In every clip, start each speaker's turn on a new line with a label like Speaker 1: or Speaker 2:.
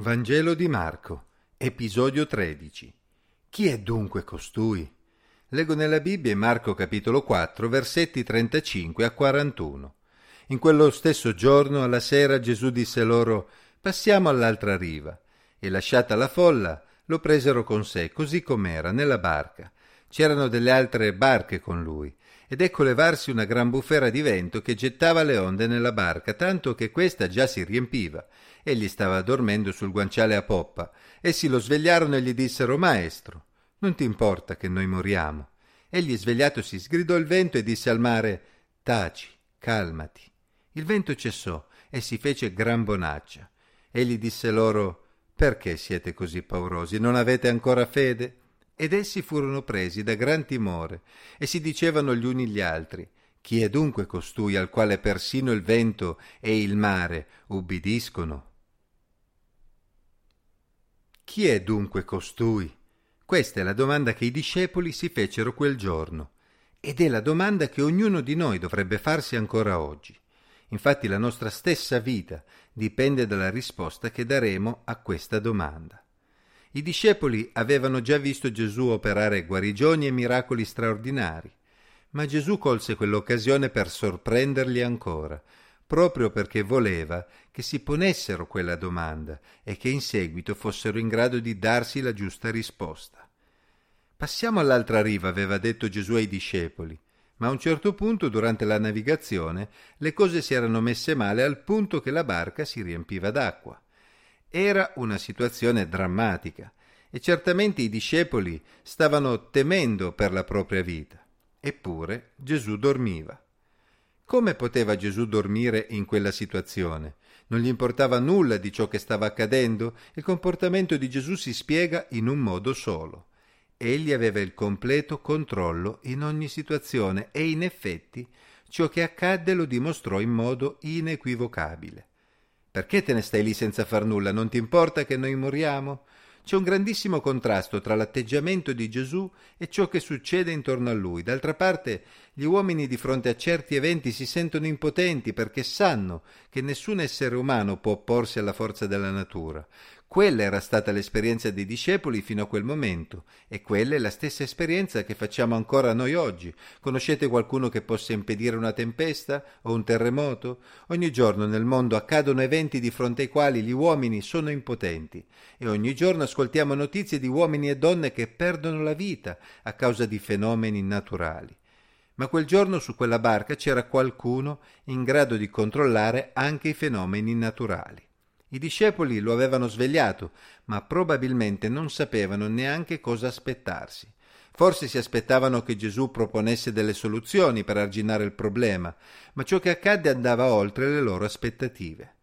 Speaker 1: Vangelo di Marco, episodio 13. Chi è dunque costui? Leggo nella Bibbia Marco capitolo 4, versetti 35 a 41. In quello stesso giorno, alla sera, Gesù disse loro: Passiamo all'altra riva. E lasciata la folla, lo presero con sé, così com'era, nella barca. C'erano delle altre barche con lui, ed ecco levarsi una gran bufera di vento che gettava le onde nella barca, tanto che questa già si riempiva Egli stava dormendo sul guanciale a poppa. Essi lo svegliarono e gli dissero Maestro, non ti importa che noi moriamo. Egli svegliatosi sgridò il vento e disse al mare Taci, calmati. Il vento cessò e si fece gran bonaccia. Egli disse loro Perché siete così paurosi? Non avete ancora fede? Ed essi furono presi da gran timore e si dicevano gli uni gli altri chi è dunque costui al quale persino il vento e il mare ubbidiscono? Chi è dunque costui? Questa è la domanda che i discepoli si fecero quel giorno ed è la domanda che ognuno di noi dovrebbe farsi ancora oggi. Infatti la nostra stessa vita dipende dalla risposta che daremo a questa domanda. I discepoli avevano già visto Gesù operare guarigioni e miracoli straordinari, ma Gesù colse quell'occasione per sorprenderli ancora, proprio perché voleva che si ponessero quella domanda e che in seguito fossero in grado di darsi la giusta risposta. Passiamo all'altra riva, aveva detto Gesù ai discepoli, ma a un certo punto durante la navigazione le cose si erano messe male al punto che la barca si riempiva d'acqua. Era una situazione drammatica e certamente i discepoli stavano temendo per la propria vita. Eppure Gesù dormiva. Come poteva Gesù dormire in quella situazione? Non gli importava nulla di ciò che stava accadendo? Il comportamento di Gesù si spiega in un modo solo. Egli aveva il completo controllo in ogni situazione e in effetti ciò che accadde lo dimostrò in modo inequivocabile. Perché te ne stai lì senza far nulla? Non ti importa che noi moriamo? C'è un grandissimo contrasto tra l'atteggiamento di Gesù e ciò che succede intorno a lui. D'altra parte, gli uomini di fronte a certi eventi si sentono impotenti perché sanno che nessun essere umano può opporsi alla forza della natura. Quella era stata l'esperienza dei discepoli fino a quel momento e quella è la stessa esperienza che facciamo ancora noi oggi. Conoscete qualcuno che possa impedire una tempesta o un terremoto? Ogni giorno nel mondo accadono eventi di fronte ai quali gli uomini sono impotenti e ogni giorno ascoltiamo notizie di uomini e donne che perdono la vita a causa di fenomeni naturali. Ma quel giorno su quella barca c'era qualcuno in grado di controllare anche i fenomeni naturali. I discepoli lo avevano svegliato, ma probabilmente non sapevano neanche cosa aspettarsi. Forse si aspettavano che Gesù proponesse delle soluzioni per arginare il problema, ma ciò che accadde andava oltre le loro aspettative.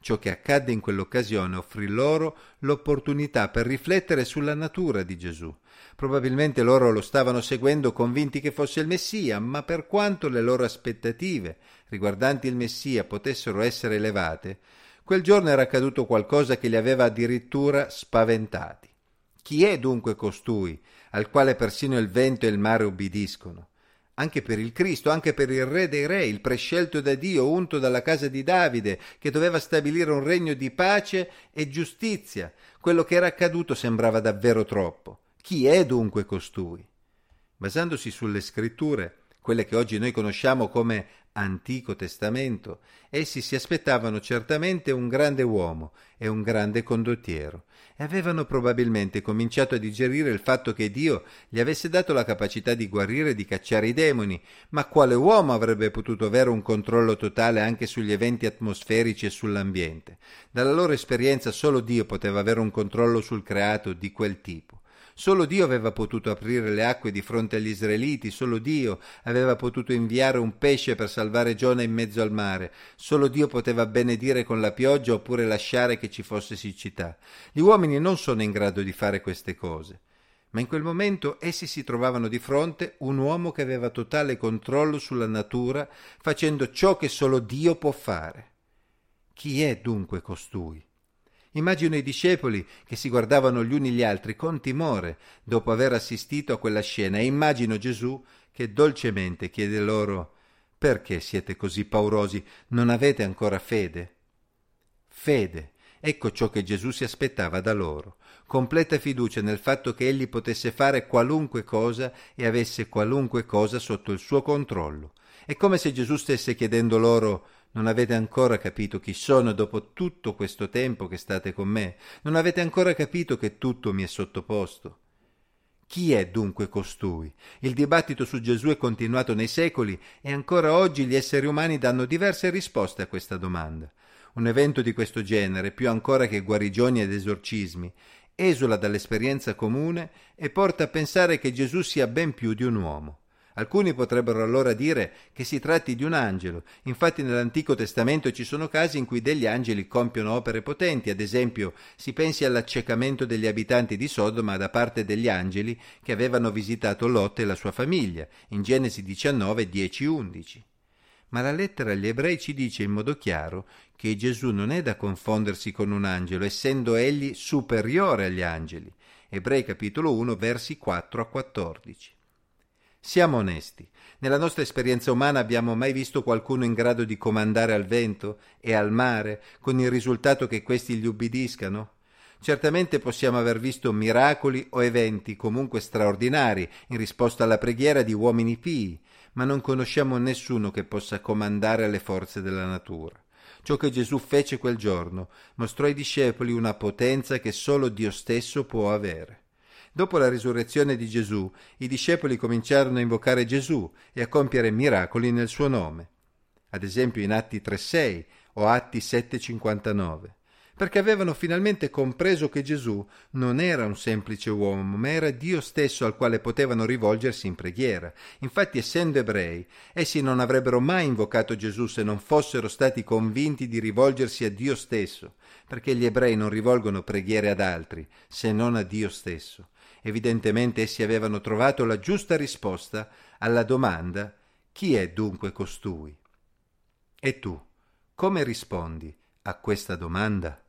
Speaker 1: Ciò che accadde in quell'occasione offrì loro l'opportunità per riflettere sulla natura di Gesù. Probabilmente loro lo stavano seguendo convinti che fosse il Messia, ma per quanto le loro aspettative riguardanti il Messia potessero essere elevate, Quel giorno era accaduto qualcosa che li aveva addirittura spaventati. Chi è dunque costui, al quale persino il vento e il mare ubbidiscono? Anche per il Cristo, anche per il Re dei Re, il prescelto da Dio, unto dalla casa di Davide, che doveva stabilire un regno di pace e giustizia. Quello che era accaduto sembrava davvero troppo. Chi è dunque costui? Basandosi sulle scritture, quelle che oggi noi conosciamo come Antico Testamento, essi si aspettavano certamente un grande uomo e un grande condottiero, e avevano probabilmente cominciato a digerire il fatto che Dio gli avesse dato la capacità di guarire e di cacciare i demoni, ma quale uomo avrebbe potuto avere un controllo totale anche sugli eventi atmosferici e sull'ambiente? Dalla loro esperienza solo Dio poteva avere un controllo sul creato di quel tipo. Solo Dio aveva potuto aprire le acque di fronte agli israeliti, solo Dio aveva potuto inviare un pesce per salvare Giona in mezzo al mare, solo Dio poteva benedire con la pioggia oppure lasciare che ci fosse siccità. Gli uomini non sono in grado di fare queste cose. Ma in quel momento essi si trovavano di fronte un uomo che aveva totale controllo sulla natura, facendo ciò che solo Dio può fare. Chi è dunque costui? Immagino i discepoli che si guardavano gli uni gli altri con timore dopo aver assistito a quella scena e immagino Gesù che dolcemente chiede loro perché siete così paurosi? Non avete ancora fede? Fede Ecco ciò che Gesù si aspettava da loro, completa fiducia nel fatto che egli potesse fare qualunque cosa e avesse qualunque cosa sotto il suo controllo. È come se Gesù stesse chiedendo loro non avete ancora capito chi sono dopo tutto questo tempo che state con me? Non avete ancora capito che tutto mi è sottoposto? Chi è dunque costui? Il dibattito su Gesù è continuato nei secoli e ancora oggi gli esseri umani danno diverse risposte a questa domanda. Un evento di questo genere, più ancora che guarigioni ed esorcismi, esula dall'esperienza comune e porta a pensare che Gesù sia ben più di un uomo. Alcuni potrebbero allora dire che si tratti di un angelo. Infatti nell'Antico Testamento ci sono casi in cui degli angeli compiono opere potenti, ad esempio si pensi all'accecamento degli abitanti di Sodoma da parte degli angeli che avevano visitato Lot e la sua famiglia, in Genesi 19, 10, 11 ma la lettera agli ebrei ci dice in modo chiaro che Gesù non è da confondersi con un angelo, essendo egli superiore agli angeli. Ebrei capitolo 1 versi 4 a 14. Siamo onesti. Nella nostra esperienza umana abbiamo mai visto qualcuno in grado di comandare al vento e al mare, con il risultato che questi gli ubbidiscano? Certamente possiamo aver visto miracoli o eventi comunque straordinari in risposta alla preghiera di uomini pii, ma non conosciamo nessuno che possa comandare alle forze della natura. Ciò che Gesù fece quel giorno mostrò ai discepoli una potenza che solo Dio stesso può avere. Dopo la risurrezione di Gesù, i discepoli cominciarono a invocare Gesù e a compiere miracoli nel suo nome. Ad esempio in Atti 3.6 o Atti 7.59 perché avevano finalmente compreso che Gesù non era un semplice uomo, ma era Dio stesso al quale potevano rivolgersi in preghiera. Infatti, essendo ebrei, essi non avrebbero mai invocato Gesù se non fossero stati convinti di rivolgersi a Dio stesso, perché gli ebrei non rivolgono preghiere ad altri, se non a Dio stesso. Evidentemente essi avevano trovato la giusta risposta alla domanda chi è dunque costui? E tu, come rispondi a questa domanda?